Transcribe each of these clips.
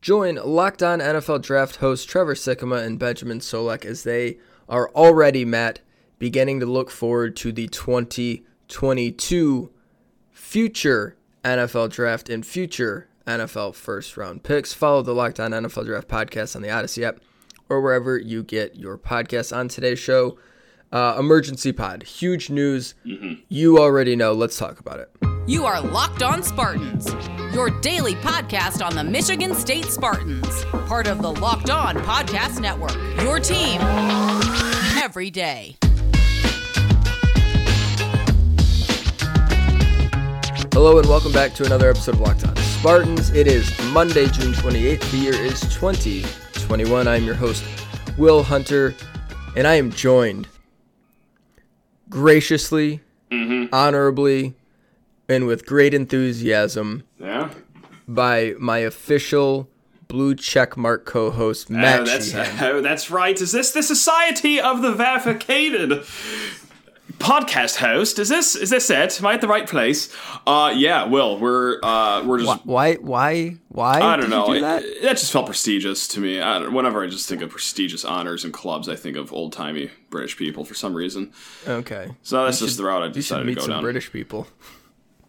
Join Locked On NFL Draft host Trevor Sikkema and Benjamin Solak as they are already, Matt, beginning to look forward to the 2022 future NFL Draft and future NFL first round picks. Follow the Locked On NFL Draft podcast on the Audacy app or wherever you get your podcasts. On today's show, uh, emergency pod, huge news. You already know. Let's talk about it. You are Locked On Spartans, your daily podcast on the Michigan State Spartans, part of the Locked On Podcast Network. Your team every day. Hello and welcome back to another episode of Locked On Spartans. It is Monday, June 28th. The year is 2021. I'm your host, Will Hunter, and I am joined graciously, mm-hmm. honorably, and with great enthusiasm Yeah. by my official blue checkmark co-host Matt Oh, that's, oh, that's right. Is this the Society of the Verificated podcast host? Is this is this it? Am I at the right place? Uh, yeah. Will we're uh we're just. Why? Why? Why? I don't know. You do It- that? that just felt prestigious to me. I don't, whenever I just think of prestigious honors and clubs, I think of old timey British people for some reason. Okay. So that's just the route I You should decided to meet go some down. British people.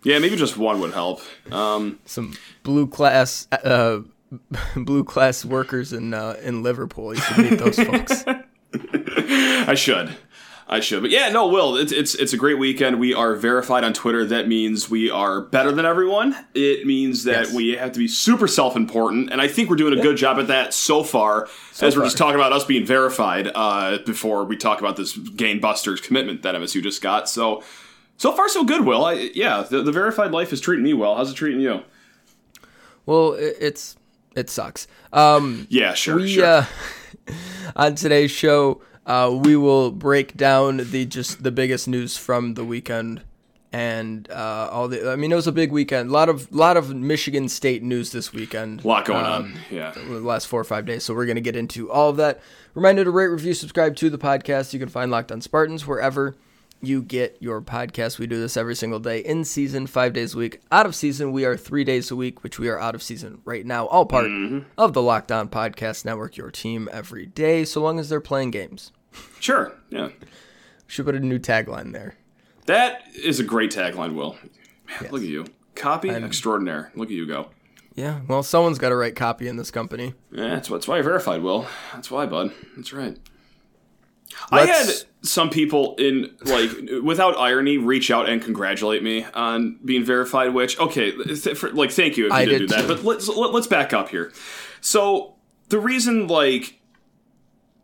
Yeah, maybe just one would help. Um, some blue class uh, blue class workers in uh, in Liverpool. You should meet those folks. I should. I should. But yeah, no, Will, it's, it's it's a great weekend. We are verified on Twitter. That means we are better than everyone. It means that Yes. we have to be super self important. And I think we're doing a good job at that so far, as we're just talking about us being verified uh, before we talk about this Gain Busters commitment that MSU just got. So, so far, so good, Will. I, yeah, the, the verified life is treating me well. How's it treating you? Well, it, it's it sucks. Um, Yeah, sure, we sure. uh, on today's show, uh, we will break down the just the biggest news from the weekend and uh, all the. I mean, it was a big weekend. A lot of lot of Michigan State news this weekend. a lot going um, on. Yeah. the last four or five days. So we're going to get into all of that. Reminder to rate, review, subscribe to the podcast. You can find Locked On Spartans wherever you get your podcast. We do this every single day in season, five days a week. Out of season, we are three days a week, which we are out of season right now. All part mm-hmm. of the Locked On Podcast Network, your team every day, so long as they're playing games. Sure. Yeah. Should put a new tagline there. That is a great tagline, Will. Man, look at you. Copy extraordinaire. Look at you go. Yeah, well, someone's got to write copy in this company. Yeah, that's, that's why I verified, Will. That's why, bud. That's right. I had some people in, like, without irony, reach out and congratulate me on being verified, which, okay, th- for, like, thank you if you I did, did do that. too. But let's, let, let's back up here. So, the reason, like,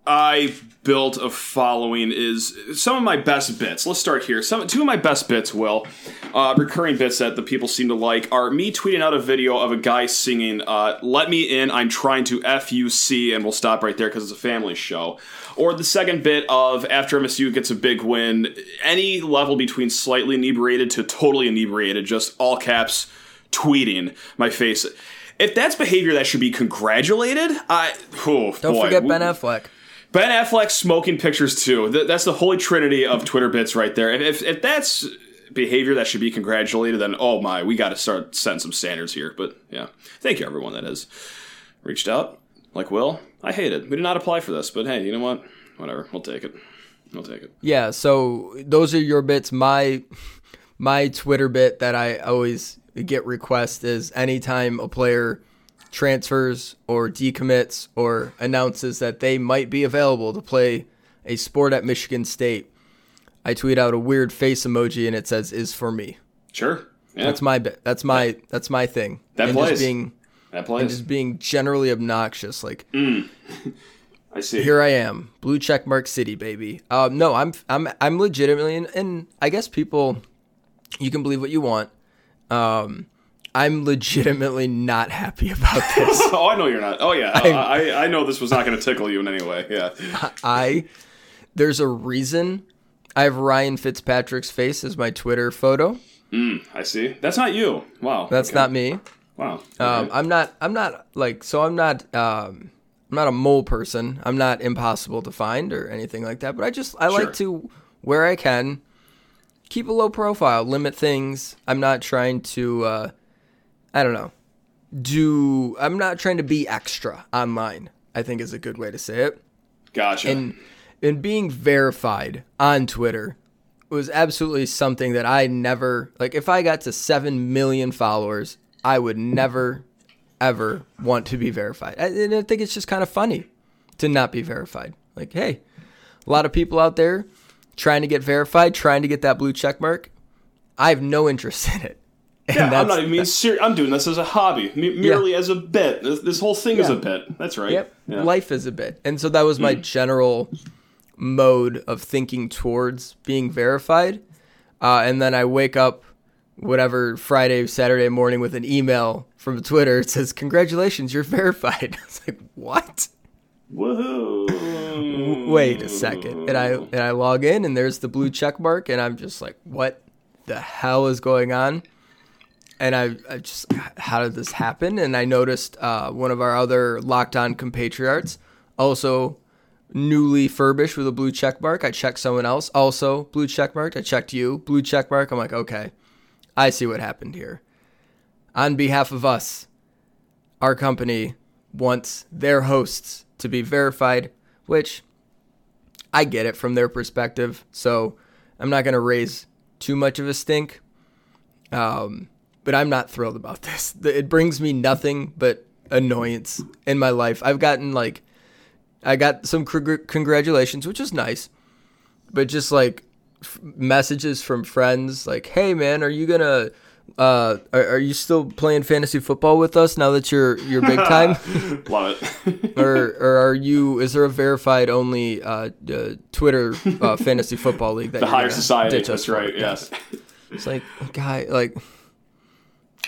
I built a following is some of my best bits. Let's start here. Some two of my best bits, Will, uh, recurring bits that the people seem to like are me tweeting out a video of a guy singing uh, "Let Me In, I'm trying to FUC," and we'll stop right there because it's a family show. Or the second bit of after MSU gets a big win, any level between slightly inebriated to totally inebriated, just all caps tweeting my face. If that's behavior that should be congratulated, I oh, Don't boy. forget Ben Affleck. Ben Affleck smoking pictures too. That's the holy trinity of Twitter bits right there. If, if, if that's behavior that should be congratulated, then oh my, we got to start setting some standards here. But yeah, thank you everyone that has reached out. Like Will, I hate it. We did not apply for this, but hey, you know what? Whatever, we'll take it. We'll take it. Yeah, so those are your bits. My my Twitter bit that I always get request is anytime a player transfers or decommits or announces that they might be available to play a sport at Michigan State, I tweet out a weird face emoji and it says is for me. Sure. Yeah, That's my. That's my that's my thing. That and plays. just being that and just being generally obnoxious like I see. here I am, blue check mark city, baby. Um, no, I'm I'm I'm legitimately, and, and I guess people, you can believe what you want. Um, I'm legitimately not happy about this. oh, I know you're not. Oh yeah, I, I, I know this was not going to tickle you in any way. Yeah. I there's a reason I have Ryan Fitzpatrick's face as my Twitter photo. I see. That's not you. Wow. That's okay. not me. Wow. Um, I'm not. I'm not like. So I'm not. Um, I'm not a mole person. I'm not impossible to find or anything like that. But I just I Sure. like to where I can keep a low profile, limit things. I'm not trying to. Uh, I don't know. do I'm not trying to be extra online. I think is a good way to say it. Gotcha. And and being verified on Twitter was absolutely something that I never like if I got to 7 million followers, I would never ever want to be verified. And I think it's just kind of funny to not be verified. Like, hey, a lot of people out there trying to get verified, trying to get that blue check mark. I have no interest in it. Yeah, I'm not even being serious. I'm doing this as a hobby, me- merely as a bit. This, this whole thing is a bit. That's right. Yep. Yeah. Life is a bit. And so that was my general mode of thinking towards being verified. Uh, and then I wake up whatever Friday, Saturday morning with an email from Twitter. It says, Congratulations, you're verified. I was like, What? Woohoo! Wait a second. And I and I log in and there's the blue check mark and I'm just like, What the hell is going on? And I, I just how did this happen? And I noticed uh, one of our other locked on compatriots also newly furbished with a blue check mark. I checked someone else also blue check mark. I checked you blue check mark. I'm like, okay, I see what happened here. On behalf of us, our company wants their hosts to be verified, which I get it from their perspective. So I'm not going to raise too much of a stink. Um, but I'm not thrilled about this. It brings me nothing but annoyance in my life. I've gotten like, I got some congr- congratulations, which is nice, but just like f- messages from friends like, "Hey man, are you gonna, uh, are, are you still playing fantasy football with us now that you're you're big time, Love it. or or are you? Is there a verified only uh, uh Twitter uh, fantasy football league that the you're higher society. ditch us That's right. Yes. It's like, guy, like.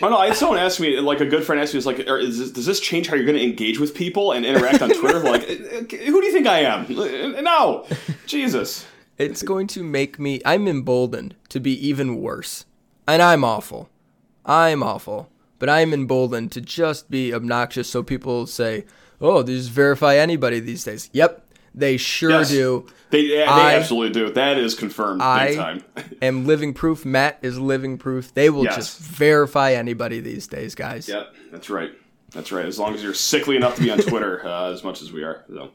Oh no! I had someone asked me, like a good friend asked me, is like, "Are- is this, "Does this change how you're going to engage with people and interact on Twitter?" like, "Uh, who do you think I am? Uh, No, Jesus. It's going to make me. I'm emboldened to be even worse. And I'm awful. I'm awful. But I'm emboldened to just be obnoxious so people say, oh, they just verify anybody these days. Yep, they sure Yes. do. They, they I- absolutely do. That is confirmed I big time. am living proof. Matt is living proof. They will Yes. just verify anybody these days, guys. yep, that's right. That's right. As long as you're sickly enough to be on Twitter, uh, as much as we are. So.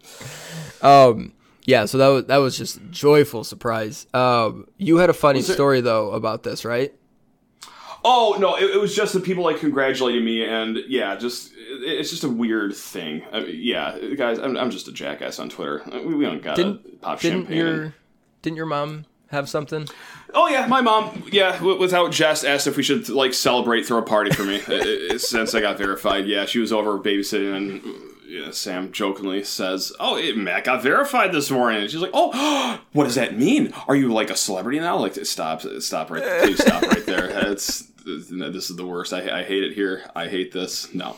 Um, yeah, so that was that was just joyful surprise. Um, you had a funny story though about this, right? Oh no! It, it was just the people like congratulating me, and yeah, just it, it's just a weird thing. I mean, yeah, guys, I'm, I'm just a jackass on Twitter. We, we don't got to pop didn't champagne. your didn't your mom have something? Oh yeah, my mom, yeah, w- without jest, asked if we should like celebrate, throw a party for me. Since I got verified, yeah, she was over babysitting, and yeah, Sam jokingly says, "Oh, it, Matt got verified this morning." And she's like, "Oh, what does that mean? Are you like a celebrity now?" Like, stop, stop right, please stop right there. It's this is the worst. I, I hate it here. I hate this. No,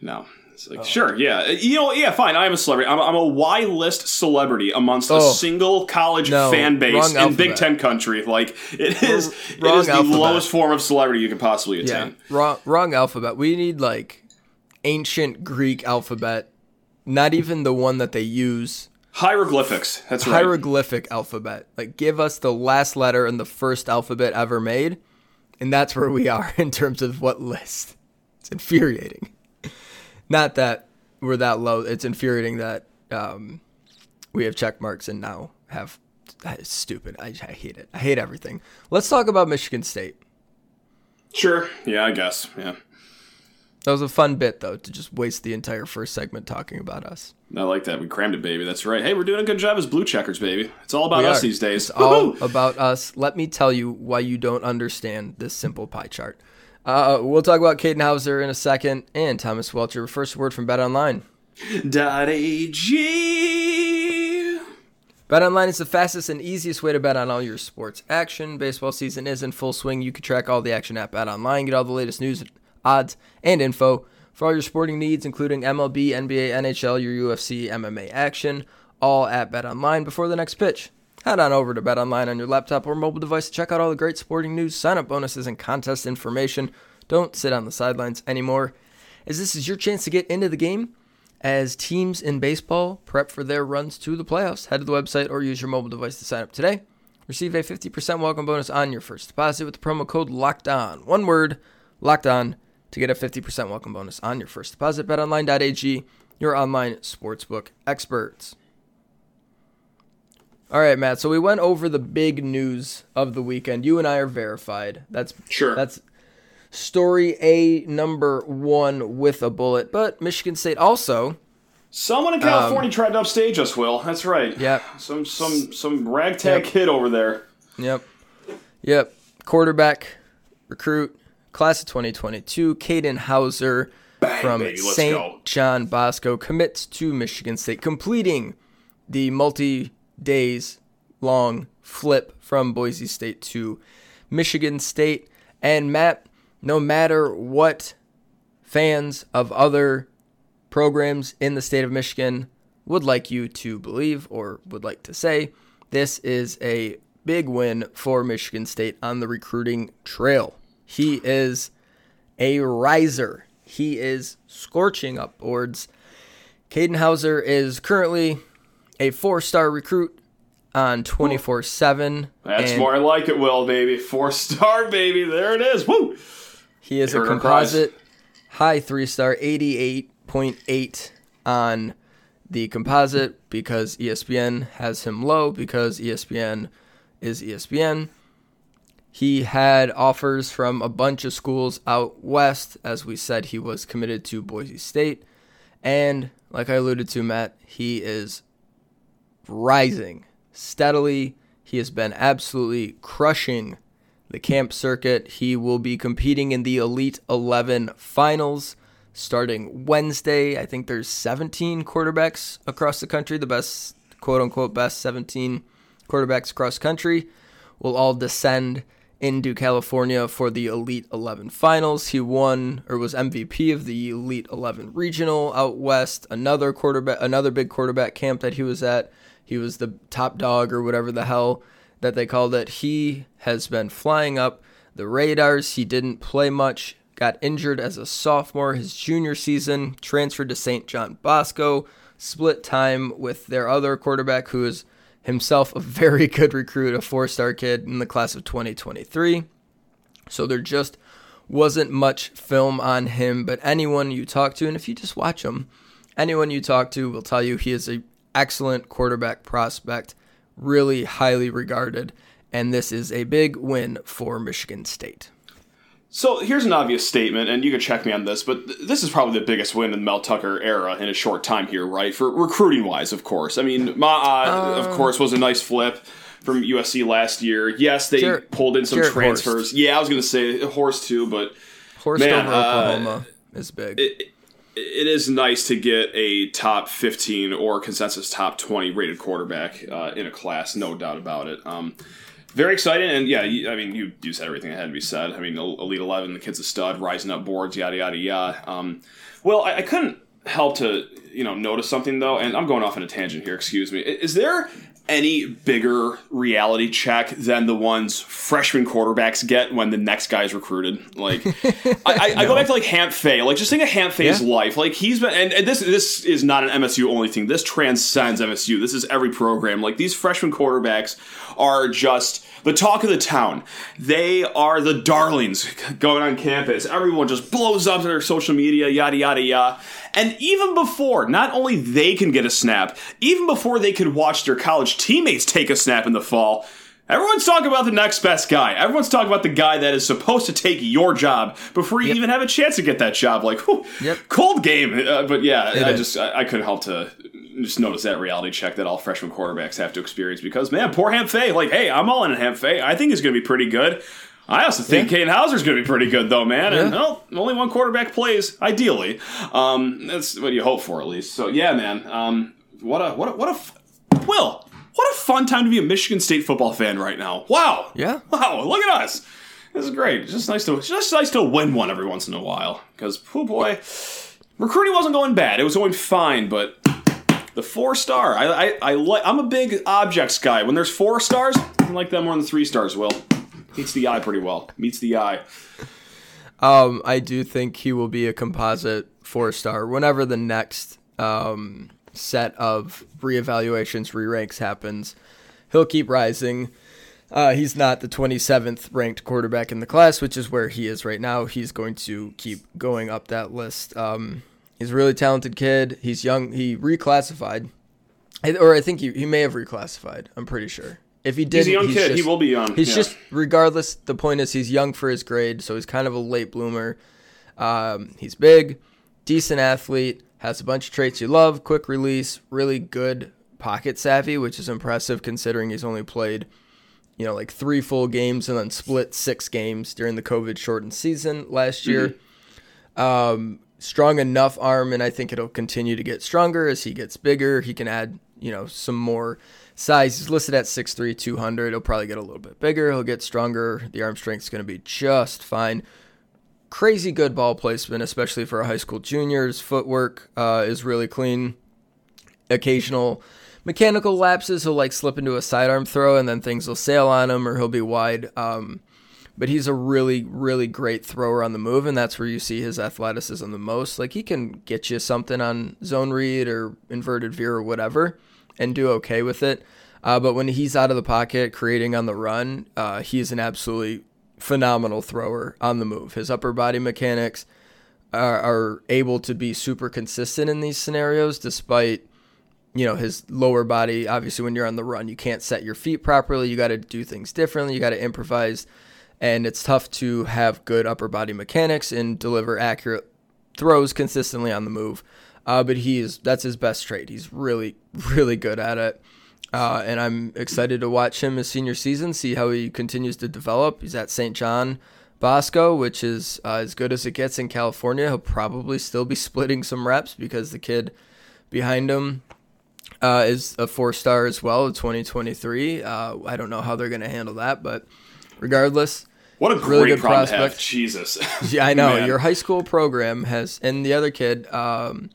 no. It's Oh. sure, yeah, uh, you know, yeah, fine. I am a celebrity. I'm, I'm a Y list celebrity amongst a Oh. single college No, fan base in. Big Ten country. Like it is, it wrong the alphabet. lowest form of celebrity you can possibly Yeah, attain. wrong wrong alphabet. We need like ancient Greek alphabet, not even the one that they use. Hieroglyphics. That's right. Hieroglyphic alphabet. Like give us the last letter in the first alphabet ever made, and that's where we are in terms of what list. It's infuriating. Not that we're that low. It's infuriating that um, we have check marks and now have. That is stupid. I, I hate it. I hate everything. Let's talk about Michigan State. Sure. Yeah, I guess. Yeah, That was a fun bit, though, to just waste the entire first segment talking about us. I like that. We crammed it, baby. That's right. Hey, we're doing a good job as blue checkers, baby. It's all about We us are. these days. It's all about us. Let me tell you why you don't understand this simple pie chart. Uh, we'll talk about Katin Houser in a second and Thomas Wilcher. First word from Bet Online. Dot AG. Bet Online is the fastest and easiest way to bet on all your sports action. Baseball season is in full swing. You can track all the action at Bet Online. Get all the latest news, odds, and info for all your sporting needs, including MLB, NBA, NHL, your UFC, MMA action, all at Bet Online before the next pitch. Head on over to Bet Online on your laptop or mobile device to check out all the great sporting news, sign up bonuses, and contest information. Don't sit on the sidelines anymore, as this is your chance to get into the game as teams in baseball prep for their runs to the playoffs. Head to the website or use your mobile device to sign up today. Receive a 50% welcome bonus on your first deposit with the promo code LOCKED ON. One word, LOCKED ON to get a 50% welcome bonus on your first deposit. BetOnline.ag, your online sportsbook experts. All right, Matt. So we went over the big news of the weekend. You and I are verified. That's Sure. That's story A number one with a bullet. But Michigan State also Someone in California tried to upstage us, Will. That's right. Um, Yep. Some some some ragtag Yep. kid over there. Yep. Yep. Quarterback recruit, class of 2022, Katin Houser from St. John Bosco commits to Michigan State, completing the multi days long flip from Boise State to Michigan State. And Matt, no matter what fans of other programs in the state of Michigan would like you to believe or would like to say, this is a big win for Michigan State on the recruiting trail. He is a riser. He is scorching upwards. Katin Houser is currently a four-star recruit on 24/7. That's more like it, Will, baby. Four star, baby. There it is. Woo! He is a composite high three star, 88.8 on the composite because ESPN has him low because ESPN is ESPN. He had offers from a bunch of schools out west. As we said, he was committed to Boise State. And like I alluded to, Matt, he is rising steadily. He has been absolutely crushing the camp circuit. He will be competing in the Elite 11 finals starting Wednesday. I think there's 17 quarterbacks across the country, the best, quote unquote, best 17 quarterbacks across country will all descend into California for the Elite 11 finals. He won or was MVP of the Elite 11 regional out west. Another quarterback, another big quarterback camp that he was at. He was the top dog or whatever the hell that they called it. He has been flying up the radars. He didn't play much, got injured as a sophomore his junior season, transferred to St. John Bosco, split time with their other quarterback who is himself a very good recruit, a four star kid in the class of 2023. So there just wasn't much film on him, but anyone you talk to, and if you just watch him, anyone you talk to will tell you he is an excellent quarterback prospect, really highly regarded, and this is a big win for Michigan State. So here's an obvious statement, and you can check me on this, but th- this is probably the biggest win in the Mel Tucker era in a short time here, right? For recruiting wise, of course. I mean, Ma, uh, of course, was a nice flip from USC last year. Yes, they Jarrett- pulled in some Jarrett transfers. Horst. Yeah, I was going to say Horse too, but Horst Man, over uh, Oklahoma is big. it is nice to get a top 15 or consensus top 20 rated quarterback uh, in a class, no doubt about it. Um, very exciting, and yeah, I mean, you, you said everything that had to be said. I mean, Elite 11, the kid's a stud, rising up boards, yada, yada, yada. Um, well, I, I couldn't help to, you know, notice something, though, and I'm going off on a tangent here, excuse me. Is there any bigger reality check than the ones freshman quarterbacks get when the next guy's recruited? Like, I, I, I go back to like Hamp Fay. Like, just think of Hamp Fay's Yeah. life. Like, he's been, and, and this this is not an MSU only thing. This transcends MSU. This is every program. Like, these freshman quarterbacks are just the talk of the town. They are the darlings going on campus. Everyone just blows up their social media, yada yada yada. And even before, not only they can get a snap, even before they could watch their college teammates take a snap in the fall. Everyone's talking about the next best guy. Everyone's talking about the guy that is supposed to take your job before you even have a chance to get that job. Like, whew, Yep. cold game. Uh, but yeah, I is. just I, I couldn't help to just notice that reality check that all freshman quarterbacks have to experience because man, poor Ham Fay. Like, hey, I'm all in on Ham Fay. I think he's going to be pretty good. I also think Kane Houser's going to be pretty good though, man. And well, only one quarterback plays ideally. Um, that's what you hope for at least. So yeah, man. Um, what a what a what a f- Will. What a fun time to be a Michigan State football fan right now. Wow. Yeah. Wow. Look at us. This is great. It's just nice to it's just nice to win one every once in a while. Because oh boy, recruiting wasn't going bad. It was going fine, but the four star. I I, I like. I'm a big objects guy. When there's four stars, I like that more than three stars. Will meets the eye pretty well. Meets the eye. Um, I do think he will be a composite four star whenever the next um, set of reevaluations, re ranks happens. He'll keep rising. Uh, he's not the 27th ranked quarterback in the class, which is where he is right now. He's going to keep going up that list. Um, he's a really talented kid. He's young. He reclassified, or I think he, he may have reclassified. I'm pretty sure. If he did, he's a young kid. Just, he will be young. He's yeah. just, regardless. The point is, he's young for his grade, so he's kind of a late bloomer. Um, he's big, decent athlete, has a bunch of traits you love. Quick release, really good pocket savvy, which is impressive considering he's only played you know, like three full games and then split six games during the COVID shortened season last year. Mm-hmm. Um, strong enough arm, and I think it'll continue to get stronger as he gets bigger. He can add, you know, some more size. He's listed at 6'3, 200. He'll probably get a little bit bigger. He'll get stronger. The arm strength's going to be just fine. Crazy good ball placement, especially for a high school juniors. Footwork uh, is really clean. Occasional mechanical lapses, he'll like slip into a sidearm throw and then things will sail on him or he'll be wide. Um, but he's a really, really great thrower on the move, and that's where you see his athleticism the most. Like he can get you something on zone read or inverted veer or whatever, and do okay with it. Uh, but when he's out of the pocket, creating on the run, uh, he's an absolutely phenomenal thrower on the move. His upper body mechanics are, are able to be super consistent in these scenarios, despite you know his lower body obviously when you're on the run you can't set your feet properly you got to do things differently you got to improvise and it's tough to have good upper body mechanics and deliver accurate throws consistently on the move. Uh, but he is that's his best trait. He's really really good at it. Uh, and i'm excited to watch him his senior season see how he continues to develop. He's at st john bosco which is uh, as good as it gets in california. He'll probably still be splitting some reps because the kid behind him uh, is a four star as well in 2023. Uh, I don't know how they're going to handle that, but regardless, what a really good prospect. Jesus. yeah, I know. Your high school program has, and the other kid um,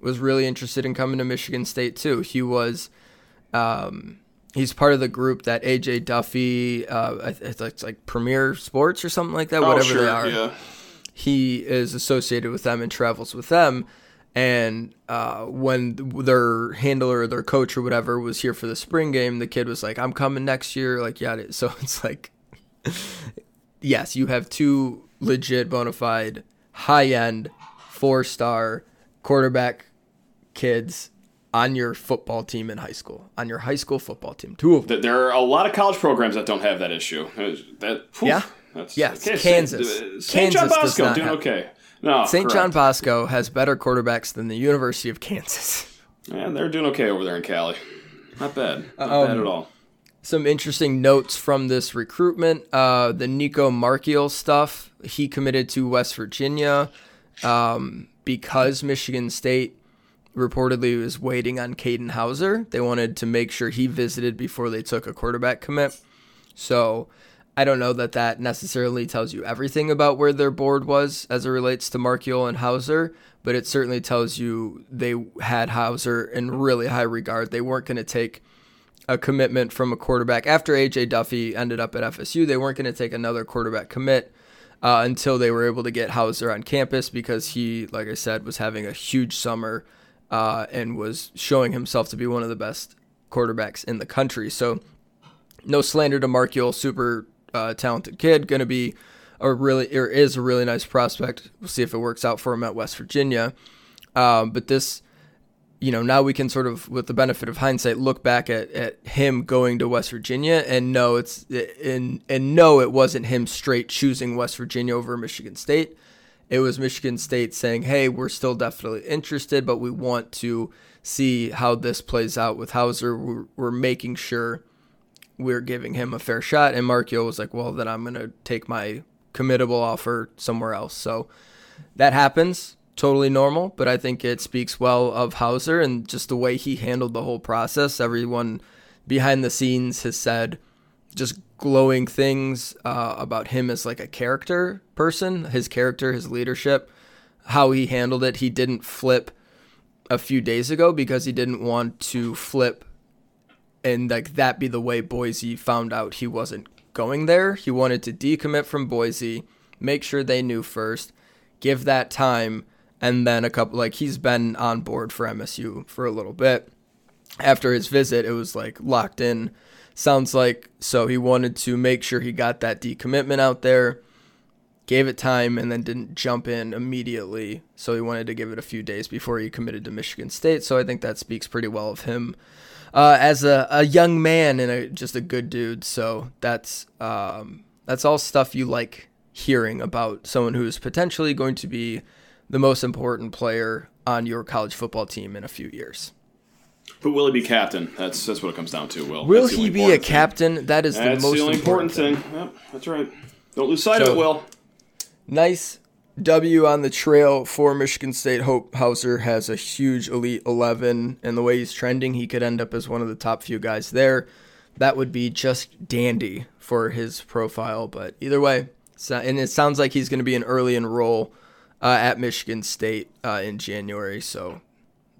was really interested in coming to Michigan State too. He was, um, he's part of the group that AJ Duffy, uh, it's like, it's like Premier Sports or something like that, oh, whatever sure, they are. Yeah. He is associated with them and travels with them and uh, when their handler, or their coach, or whatever was here for the spring game, the kid was like, "I'm coming next year." Like, yeah. So it's like, yes, you have two legit, bona fide, high end, four star quarterback kids on your football team in high school, on your high school football team. Two of them. There are a lot of college programs that don't have that issue. Uh, that yeah, that's, yes, okay, Kansas. Uh, St. Kansas John Bosco doing have. okay. No, St. John Bosco has better quarterbacks than the University of Kansas. Yeah, they're doing okay over there in Cali. Not bad. Not um, bad at um, all. Some interesting notes from this recruitment. Uh, the Nicco Marchiol stuff. He committed to West Virginia um, because Michigan State reportedly was waiting on Katin Houser. They wanted to make sure he visited before they took a quarterback commit. So I don't know that that necessarily tells you everything about where their board was as it relates to Marchiol and Houser, but it certainly tells you they had Houser in really high regard. They weren't going to take a commitment from a quarterback after AJ Duffy ended up at FSU. They weren't going to take another quarterback commit uh, until they were able to get Houser on campus because he, like I said, was having a huge summer uh, and was showing himself to be one of the best quarterbacks in the country. So, no slander to Marchiol, super uh, talented kid, going to be a really or is a really nice prospect. We'll see if it works out for him at West Virginia. Um, but this, you know, now we can sort of, with the benefit of hindsight, look back at, at him going to West Virginia and know it's and and know it wasn't him straight choosing West Virginia over Michigan State. It was Michigan State saying, "Hey, we're still definitely interested, but we want to see how this plays out with Houser. We're, we're making sure." we're giving him a fair shot. And Marchiol was like, well, then I'm going to take my committable offer somewhere else. So that happens. Totally normal, but I think it speaks well of Houser and just the way he handled the whole process. Everyone behind the scenes has said just glowing things uh, about him as like a character person, his character, his leadership, how he handled it. He didn't flip a few days ago because he didn't want to flip and like that be the way Boise found out he wasn't going there. He wanted to decommit from Boise, make sure they knew first, give that time, and then a couple like he's been on board for MSU for a little bit. after his visit, it was like locked in. Sounds like so he wanted to make sure he got that decommitment out there, gave it time, and then didn't jump in immediately. So he wanted to give it a few days before he committed to Michigan State. So I think that speaks pretty well of him uh, as a, a young man and a, just a good dude. So that's um, that's all stuff you like hearing about someone who is potentially going to be the most important player on your college football team in a few years. But will he be captain? That's that's what it comes down to. Will Will he be a important thing. captain? That is That's the most the only important thing. thing. Yep, that's right. Don't lose sight of it, Will. Nice W on the trail for Michigan State. Hope Houser has a huge Elite 11, and the way he's trending, he could end up as one of the top few guys there. That would be just dandy for his profile. But either way, so, and it sounds like he's going to be an early enroll uh, at Michigan State uh, in January. So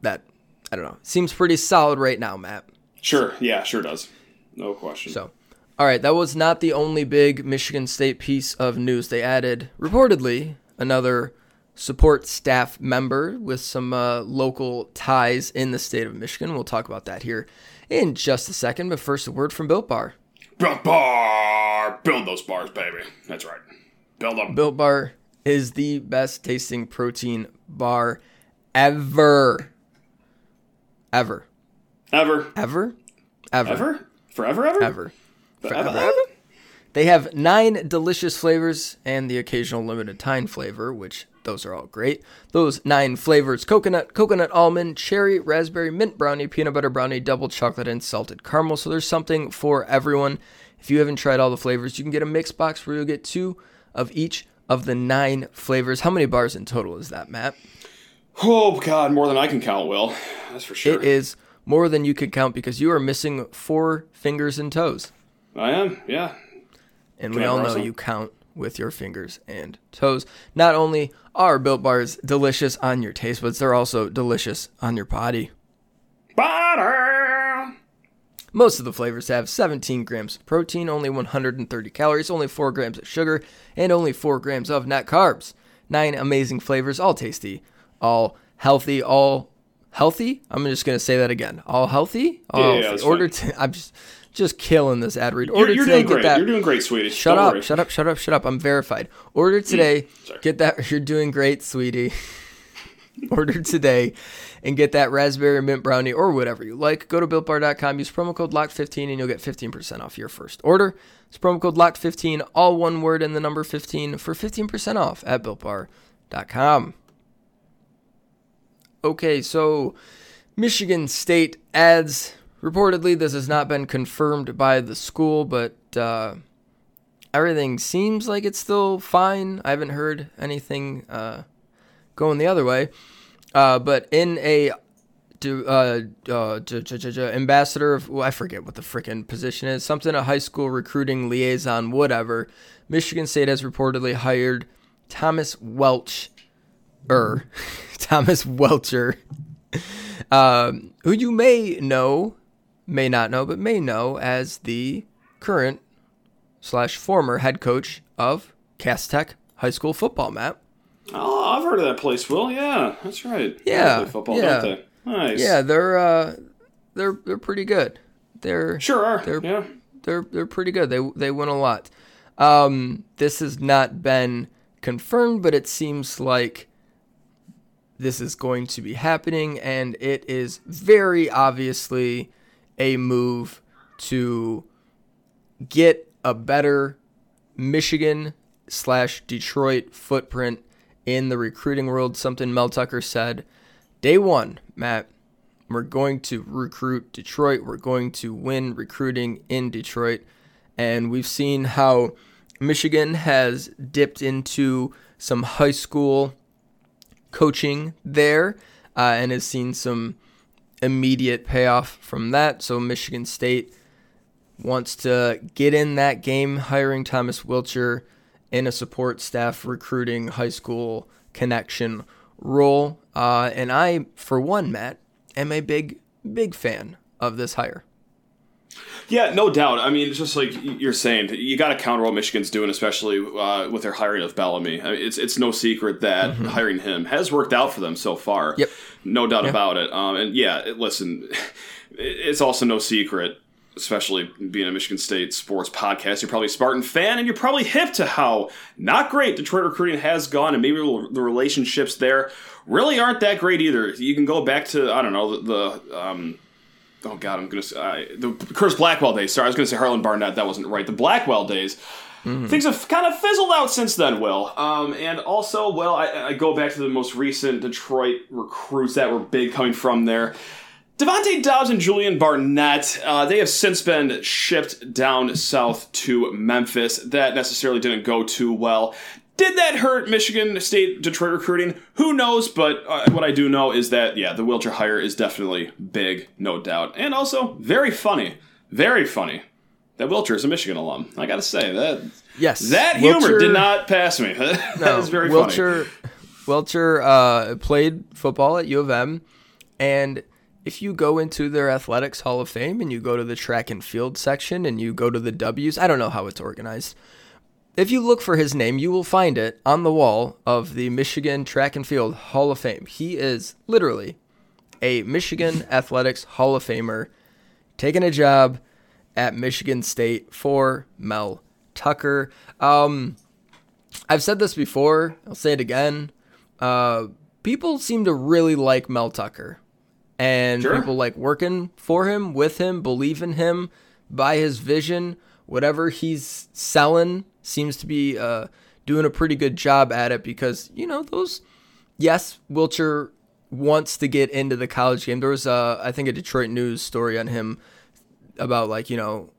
that, I don't know, seems pretty solid right now, Matt. Sure. Yeah, sure does. No question. So, all right, that was not the only big Michigan State piece of news. They added, reportedly, another support staff member with some uh, local ties in the state of Michigan. We'll talk about that here in just a second. But first, a word from Built Bar. Built bar, build those bars, baby. That's right. Build them. Built Bar is the best tasting protein bar ever. Ever. Ever, Ever? Ever. ever, forever, ever, Ever. Forever, Forever. They have nine delicious flavors and the occasional limited time flavor, which those are all great. Those nine flavors coconut, coconut almond, cherry, raspberry, mint brownie, peanut butter brownie, double chocolate, and salted caramel. So there's something for everyone. If you haven't tried all the flavors, you can get a mix box where you'll get two of each of the nine flavors. How many bars in total is that, Matt? Oh God, more than I can count. Will that's for sure. It is more than you could count because you are missing four fingers and toes. I am. Yeah. And Can we I all know some? you count with your fingers and toes. Not only are Built Bars delicious on your taste buds, they're also delicious on your body. Butter. Most of the flavors have 17 grams of protein, only 130 calories, only 4 grams of sugar, and only 4 grams of net carbs. Nine amazing flavors, all tasty, all healthy, all healthy. I'm just gonna say that again. All healthy. All Yeah, healthy. Order. T- I'm just just killing this ad read. You're, Order you're today. doing get great. that. You're doing great, sweetie. Shut Don't up, worry. shut up, shut up, shut up. I'm verified. Order mm, today. Sorry. get that. You're doing great, sweetie. Order today and get that raspberry mint brownie or whatever you like. Go to builtbar.com, use promo code LOCK15 and you'll get 15% off your first order. It's promo code LOCK15, all one word and the number 15 for 15% off at builtbar.com. Okay, so Michigan State adds reportedly this has not been confirmed by the school, but uh, everything seems like it's still fine. I haven't heard anything uh, going the other way. Uh, but in a uh, uh, ambassador of, well, I forget what the freaking position is, something a high school recruiting liaison, whatever. Michigan State has reportedly hired Thomas Welch, er, Thomas Wilcher, um, who you may know, may not know, but may know as the current slash former head coach of Cass Tech High School football, Matt. Oh, I've heard of that place, Will. Yeah, that's right. Yeah, football, yeah. don't they? Nice. Yeah, they're uh, they're they're pretty good. They're Sure are. They're- yeah. they're they're pretty good. They they win a lot. Um, this has not been confirmed, but it seems like this is going to be happening, and it is very obviously a move to get a better Michigan slash Detroit footprint in the recruiting world. Something Mel Tucker said day one, Matt. We're going to recruit Detroit. We're going to win recruiting in Detroit. And we've seen how Michigan has dipped into some high school coaching there uh, and has seen some immediate payoff from that. So Michigan State wants to get in that game, hiring Thomas Wilcher in a support staff recruiting high school connection role. Uh, and I, for one, Matt, am a big, big fan of this hire. Yeah, no doubt. I mean, it's just like you're saying, you got to counter what Michigan's doing, especially uh, with their hiring of Bellamy. I mean, it's it's no secret that hiring him has worked out for them so far. Mm-hmm. Yep. no doubt yeah. about it. Um, and yeah, listen, it's also no secret, especially being a Michigan State sports podcast. You're probably a Spartan fan, and you're probably hip to how not great Detroit recruiting has gone, and maybe the relationships there really aren't that great either. You can go back to I don't know the. the um, oh God, I'm gonna say uh, the Curtis Blackwell days. Sorry, I was gonna say Harlan Barnett. That wasn't right. The Blackwell days. Mm-hmm. Things have kind of fizzled out since then, Will. Um, and also, well, I, I, go back to the most recent Detroit recruits that were big coming from there. Devontae Dobbs and Julian Barnett, uh, they have since been shipped down south to Memphis. That necessarily didn't go too well. Did that hurt Michigan State Detroit recruiting? Who knows? But uh, what I do know is that, yeah, the Wilcher hire is definitely big, no doubt. And also very funny. Very funny. That Wilcher is a Michigan alum. I got to say that. Yes, that humor Wilcher, did not pass me. that no, is very Wilcher, funny. Wilcher uh, played football at U of M, and if you go into their athletics Hall of Fame and you go to the track and field section and you go to the W's, I don't know how it's organized. If you look for his name, you will find it on the wall of the Michigan Track and Field Hall of Fame. He is literally a Michigan Athletics Hall of Famer taking a job at Michigan State for Mel Tucker. Um, I've said this before, I'll say it again. Uh, people seem to really like Mel Tucker, and sure. people like working for him, with him, believe in him, by his vision. Whatever he's selling seems to be uh, doing a pretty good job at it because, you know, those, yes, Wilcher wants to get into the college game. There was, uh, I think, a Detroit News story on him about like you know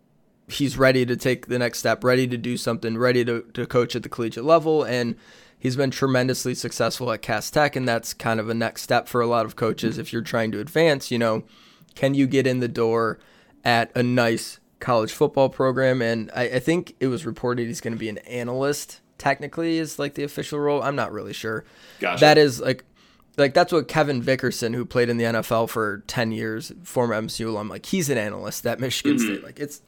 he's ready to take the next step, ready to do something, ready to, to coach at the collegiate level, and he's been tremendously successful at Cass Tech, and that's kind of a next step for a lot of coaches if you're trying to advance. You know, can you get in the door at a nice college football program? And I, I think it was reported he's going to be an analyst. Technically, is like the official role. I'm not really sure. Gotcha. That is like like that's what Kevin Vickerson, who played in the NFL for ten years, former MSU alum, like he's an analyst at Michigan mm-hmm. State. Like it's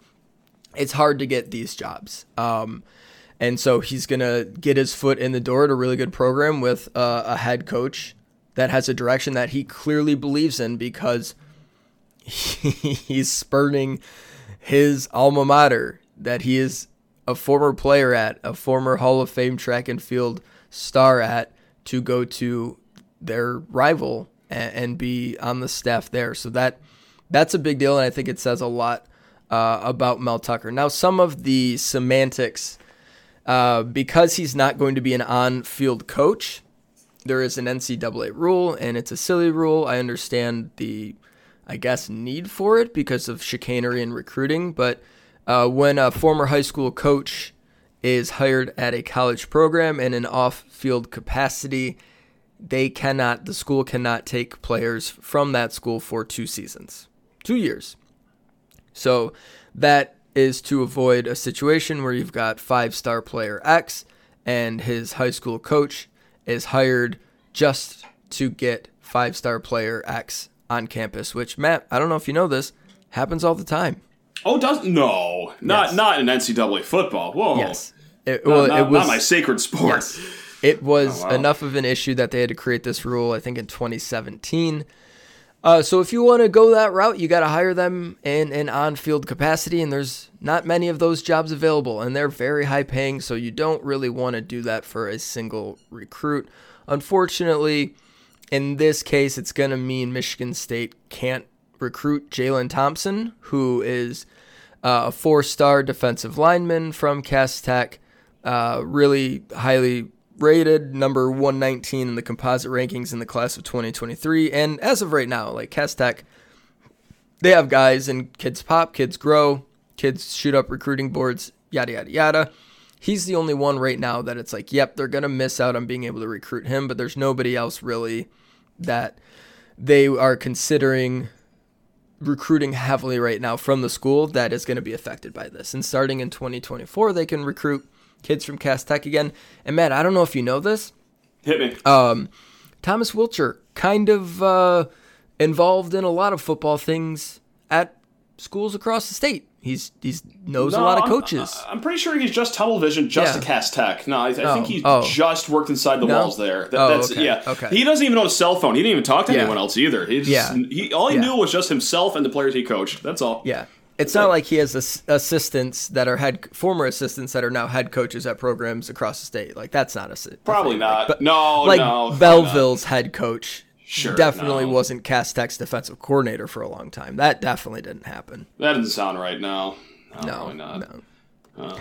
it's hard to get these jobs. Um, and so he's gonna get his foot in the door at a really good program with uh, a head coach that has a direction that he clearly believes in because he, he's spurning his alma mater that he is a former player at, a former Hall of Fame track and field star at, to go to their rival and, and, be on the staff there. So that that's a big deal, and I think it says a lot uh, about Mel Tucker. Now, some of the semantics, uh, because he's not going to be an on-field coach, there is an NCAA rule, and it's a silly rule. I understand the, I guess, need for it because of chicanery and recruiting, but uh, when a former high school coach is hired at a college program in an off-field capacity they cannot, the school cannot take players from that school for two seasons, two years. So that is to avoid a situation where you've got five star player X and his high school coach is hired just to get five star player X on campus, which Matt, I don't know if you know this, happens all the time. Oh, does no, not yes. not in NCAA football. Whoa. Yes. It, well, not, it was not my sacred sport. Yes. It was oh, wow. enough of an issue that they had to create this rule, I think, in 2017. Uh, so if you want to go that route, you got to hire them in an on-field capacity, and there's not many of those jobs available, and they're very high paying. So you don't really want to do that for a single recruit. Unfortunately, in this case, it's going to mean Michigan State can't recruit Jalen Thompson, who is uh, a four-star defensive lineman from Cass Tech, uh, really highly rated number 119 in the composite rankings in the class of 2023. And as of right now, like Cass Tech, they have guys and kids pop, kids grow, kids shoot up recruiting boards, yada, yada, yada. He's the only one right now that it's like, yep, they're going to miss out on being able to recruit him, but there's nobody else really that they are considering recruiting heavily right now from the school that is going to be affected by this. And starting in 2024, they can recruit kids from Cass Tech again. And Matt, I don't know if you know this. Hit me. Um, Thomas Wilcher, kind of uh, involved in a lot of football things at schools across the state. He's he's knows a lot of I'm- coaches. I'm, pretty sure he's just tunnel vision, just Yeah. to Cass Tech. No, I, I Oh, think he oh. just worked inside the No? walls there. That, Oh, that's okay, yeah. okay. He doesn't even own a cell phone. He didn't even talk to Yeah. anyone else either. He just, Yeah. He all he Yeah. knew was just himself and the players he coached. That's all. yeah. It's not like he has assistants that are head former assistants that are now head coaches at programs across the state. Like that's not a Probably thing. not. Like, but no, like no. Belleville's head coach Sure, definitely no. wasn't Cass Tech's defensive coordinator for a long time. That definitely didn't happen. That doesn't sound right. No. No, No, not. no. Uh.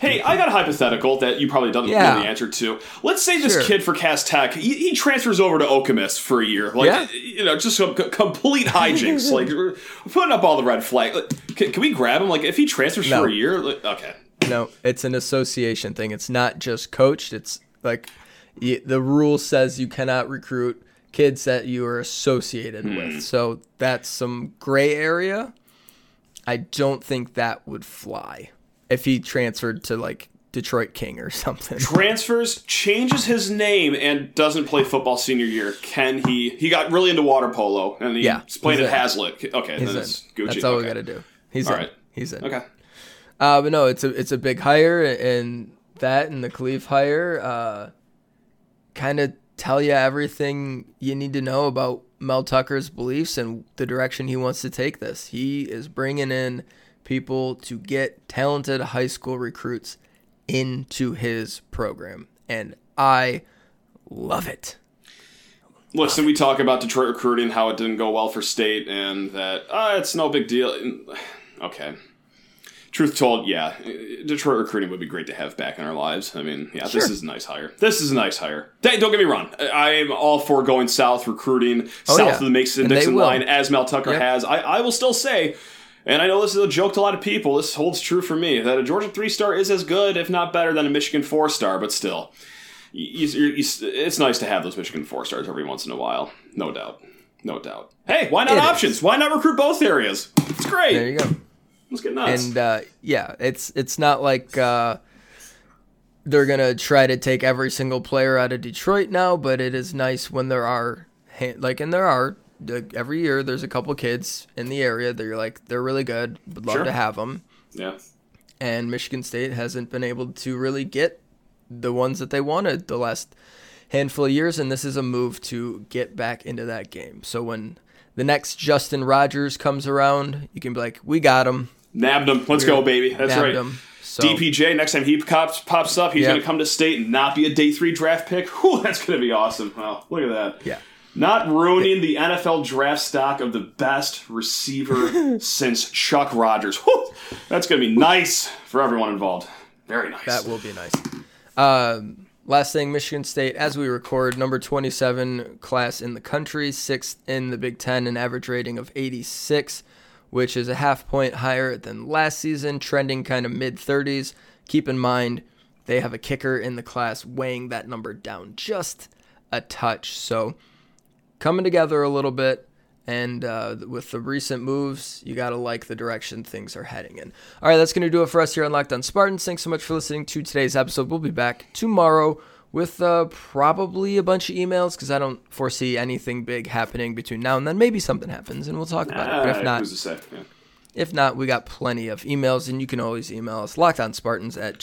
Hey, I got a hypothetical that you probably don't Yeah. know the answer to. Let's say this Sure. kid for Cass Tech, he, he transfers over to Okemos for a year. Like, Yeah. you know, just some complete hijinks. like, we're putting up all the red flag. Like, can, can we grab him? Like, if he transfers No. for a year, like, okay. No, it's an association thing. It's not just coached. It's like the rule says you cannot recruit kids that you are associated Hmm. with. So that's some gray area. I don't think that would fly if he transferred to like Detroit King or something. Transfers, changes his name, and doesn't play football senior year. Can he? He got really into water polo, and he's Yeah, playing he's at in. Haslett. Okay, He's then it's Gucci. That's all okay. we got to do. He's All in. right. He's in. Okay. Uh, but no, it's a it's a big hire, and that and the Cleve hire uh, kind of tell you everything you need to know about Mel Tucker's beliefs and the direction he wants to take this. He is bringing in people to get talented high school recruits into his program, and I love it. Listen, we talk about Detroit recruiting, how it didn't go well for state, and that uh, it's no big deal. Okay. Truth told, yeah, Detroit recruiting would be great to have back in our lives. I mean, yeah, Sure. this is a nice hire. This is a nice hire. Don't don't get me wrong. I am all for going south, recruiting Oh, south yeah. of the Mason And Dixon line, as Mel Tucker Yep. has. I, I will still say, and I know this is a joke to a lot of people, this holds true for me, that a Georgia three star is as good, if not better, than a Michigan four star, but still. You, you, you, it's nice to have those Michigan four stars every once in a while, no doubt, no doubt. Hey, why not It is. options? Why not recruit both areas? It's great. There you go. Let's get nuts. and uh, yeah, it's it's not like uh, they're gonna try to take every single player out of Detroit now, but it is nice when there are like, and there are every year there's a couple kids in the area that you're like they're really good, would love Sure. to have them, yeah, and Michigan State hasn't been able to really get the ones that they wanted the last handful of years, and this is a move to get back into that game. So when the next Justin Rogers comes around, you can be like, we got him. nabbed him. Let's go, baby. That's nabbed right. him. So, DPJ, next time he pops pops up, he's Yep. going to come to state and not be a day three draft pick. Whew, that's going to be awesome. Wow, look at that. Yeah. Not ruining the NFL draft stock of the best receiver since Chuck Rogers. Whew, that's going to be nice for everyone involved. Very nice. That will be nice. Um, last thing, Michigan State, as we record, number 27 class in the country, sixth in the Big Ten, an average rating of 86, which is a half point higher than last season, trending kind of mid 30s. Keep in mind, they have a kicker in the class weighing that number down just a touch. So coming together a little bit. And uh, with the recent moves, you got to like the direction things are heading in. All right, that's going to do it for us here on Locked on Spartans. Thanks so much for listening to today's episode. We'll be back tomorrow with uh, probably a bunch of emails because I don't foresee anything big happening between now and then. Maybe something happens and we'll talk about it. But if not? Yeah. if not, we got plenty of emails, and you can always email us, lockedonspartans at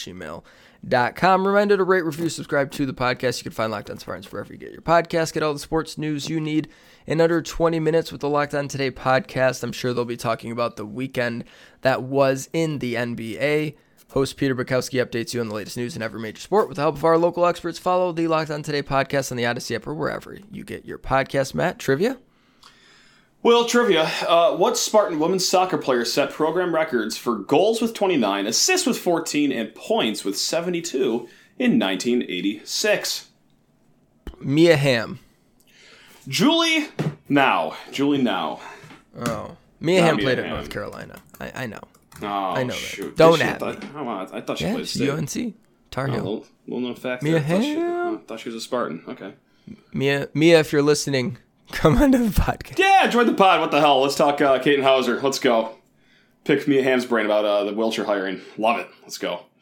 gmail.com. Reminder to rate, review, subscribe to the podcast. You can find Locked On Spartans wherever you get your podcast. Get all the sports news you need in under 20 minutes with the Locked On Today podcast. I'm sure they'll be talking about the weekend that was in the NBA. Host Peter Bukowski updates you on the latest news in every major sport with the help of our local experts. Follow the Locked On Today podcast on the Audacy app or wherever you get your podcast. Matt, trivia? Well, trivia. Uh, what Spartan women's soccer player set program records for goals with 29, assists with 14, and points with 72 in 1986? Mia Hamm. Julie Now. Julie Now. Oh. Mia Hamm played at Hamm. North Carolina. I, I know. Oh, I know that. shoot. Don't Did she? I at thought, me. oh, I thought she played state. UNC. Tar Oh, Heel. little, little known fact. Mia there. I thought she, Hamm. oh, thought she was a Spartan. Okay. Mia, Mia, if you're listening, come onto the podcast. Yeah, join the pod. What the hell? Let's talk uh, Katin Houser. Let's go. Pick Mia Hamm's brain about uh, the Wilcher hiring. Love it. Let's go.